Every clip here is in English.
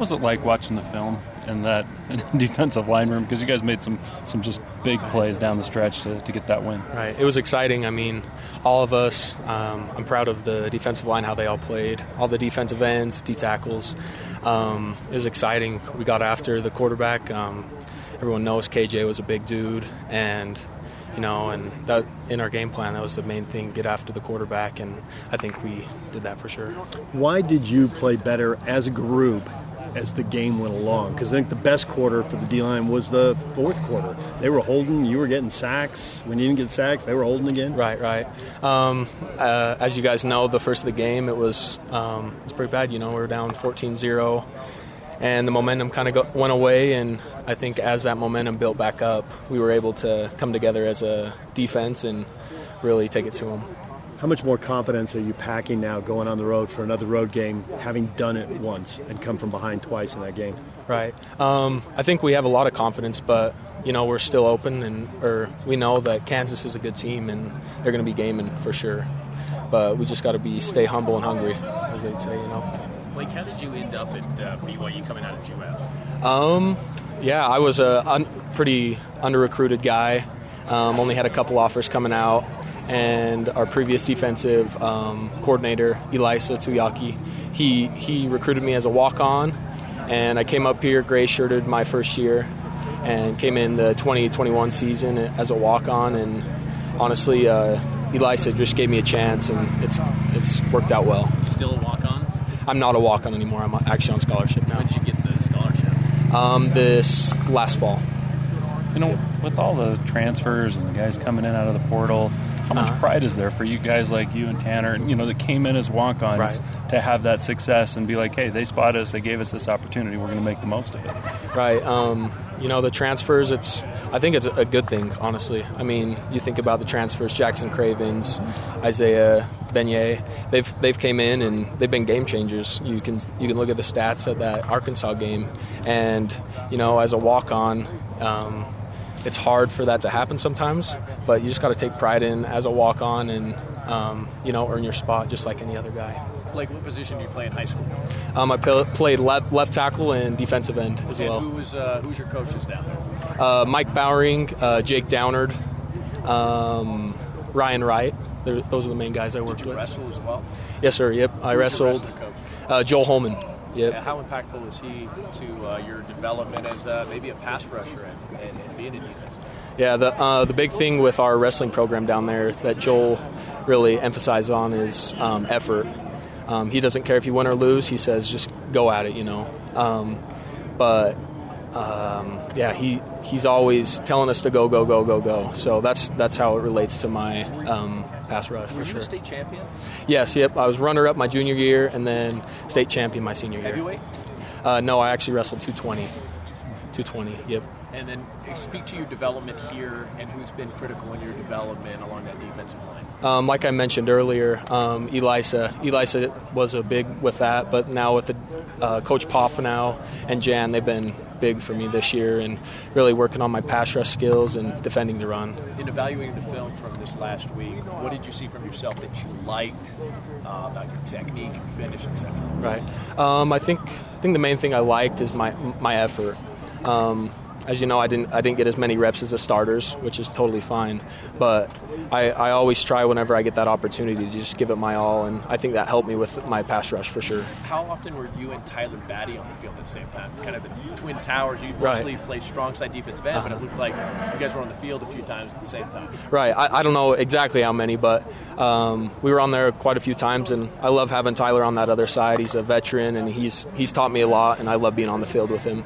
was it like watching the film in that defensive line room? Because you guys made some some just big plays down the stretch to, to get that win. Right. It was exciting. I mean, all of us. Um, I'm proud of the defensive line how they all played. All the defensive ends, D tackles. Um, it was exciting. We got after the quarterback. Um, everyone knows KJ was a big dude, and you know, and that in our game plan, that was the main thing: get after the quarterback, and I think we did that for sure. Why did you play better as a group as the game went along? Because I think the best quarter for the D line was the fourth quarter. They were holding, you were getting sacks. When you didn't get sacks, they were holding again. Right, right. Um, uh, as you guys know, the first of the game, it was um, it was pretty bad. You know, we were down 14-0 and the momentum kind of went away. And I think as that momentum built back up, we were able to come together as a defense and really take it to them. How much more confidence are you packing now going on the road for another road game, having done it once and come from behind twice in that game? Right. Um, I think we have a lot of confidence, but you know we're still open, and or we know that Kansas is a good team, and they're going to be gaming for sure. But we just got to be stay humble and hungry, as they'd say. You know. Blake, how did you end up at uh, BYU coming out of Juab? Um, yeah, I was a un- pretty under recruited guy. Um, only had a couple offers coming out, and our previous defensive um, coordinator, Ilaisa Tuiaki, he he recruited me as a walk on, and I came up here gray shirted my first year, and came in the 2021 season as a walk on, and honestly. Uh, Ilaisa just gave me a chance, and it's it's worked out well. Still a walk on? I'm not a walk on anymore. I'm actually on scholarship now. When did you get the scholarship? Um, this last fall. You know, with all the transfers and the guys coming in out of the portal, how much uh-huh. pride is there for you guys like you and Tanner, and you know, that came in as walk-ons right. to have that success and be like, hey, they spotted us, they gave us this opportunity, we're going to make the most of it. Right. Um, you know, the transfers, it's I think it's a good thing, honestly. I mean, you think about the transfers, Jackson Cravens, Isaiah Bagnah, they've they've came in and they've been game changers. You can you can look at the stats at that Arkansas game, and you know, as a walk on. Um, it's hard for that to happen sometimes, but you just got to take pride in as a walk on and um, you know earn your spot just like any other guy. Like what position do you play in high school? Um, I played left, left tackle and defensive end as and well. Who was uh, who's your coaches down there? Uh, Mike Bowering, uh, Jake Downard, um, Ryan Wright. They're, those are the main guys I worked Did you with. Wrestle as well? Yes, sir. Yep, I wrestled. Uh, Joel Holman. Yep. Yeah, how impactful is he to uh, your development as uh, maybe a pass rusher and, and, and being a defense? Yeah, the uh, the big thing with our wrestling program down there that Joel really emphasized on is um, effort. Um, he doesn't care if you win or lose. He says just go at it, you know. Um, but um, yeah, he he's always telling us to go, go, go, go, go. So that's that's how it relates to my um, pass rush Were for you sure. a state champion? Yes, yep. I was runner up my junior year and then state champion my senior year. Heavyweight? Uh, no, I actually wrestled 220. 220. Yep. And then speak to your development here and who's been critical in your development along that defensive line. Um, like I mentioned earlier, um, Ilaisa. Ilaisa was a big with that, but now with the, uh, Coach Pop now and Jan, they've been big for me this year and really working on my pass rush skills and defending the run. In evaluating the film from this last week, what did you see from yourself that you liked uh, about your technique, finish, etc.? Right. Um, I think I think the main thing I liked is my my effort. Um, as you know, I didn't I didn't get as many reps as the starters, which is totally fine. But I, I always try whenever I get that opportunity to just give it my all, and I think that helped me with my pass rush for sure. How often were you and Tyler Batty on the field at the same time? Kind of the twin towers. You mostly right. play strong side defensive end, uh-huh. but it looked like you guys were on the field a few times at the same time. Right. I, I don't know exactly how many, but um, we were on there quite a few times, and I love having Tyler on that other side. He's a veteran, and he's he's taught me a lot, and I love being on the field with him.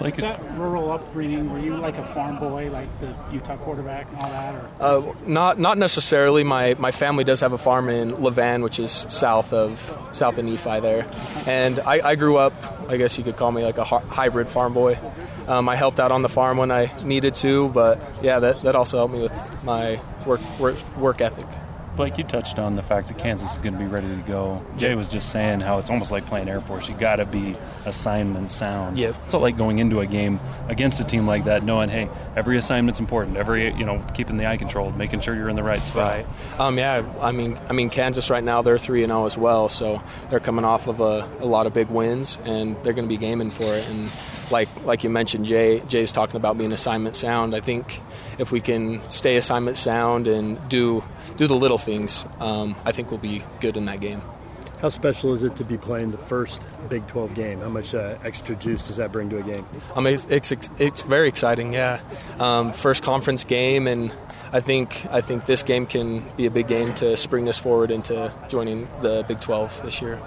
Like that rural upbringing, were you like a farm boy, like the Utah quarterback and all that? Or? Uh, not not necessarily. My my family does have a farm in Levan, which is south of south of Nephi there, and I, I grew up. I guess you could call me like a hybrid farm boy. Um, I helped out on the farm when I needed to, but yeah, that, that also helped me with my work work, work ethic. Blake, you touched on the fact that Kansas is going to be ready to go. Jay was just saying how it's almost like playing Air Force. You got to be assignment sound. Yep. It's not like going into a game against a team like that, knowing hey, every assignment's important. Every you know, keeping the eye controlled, making sure you're in the right spot. Right. Um, yeah. I mean, I mean, Kansas right now they're three and zero oh as well, so they're coming off of a, a lot of big wins, and they're going to be gaming for it. And like like you mentioned, Jay Jay's talking about being assignment sound. I think if we can stay assignment sound and do do the little things, um, I think we'll be good in that game. How special is it to be playing the first Big 12 game? How much uh, extra juice does that bring to a game? I mean, it's it's, it's very exciting. Yeah, um, first conference game, and I think I think this game can be a big game to spring us forward into joining the Big 12 this year.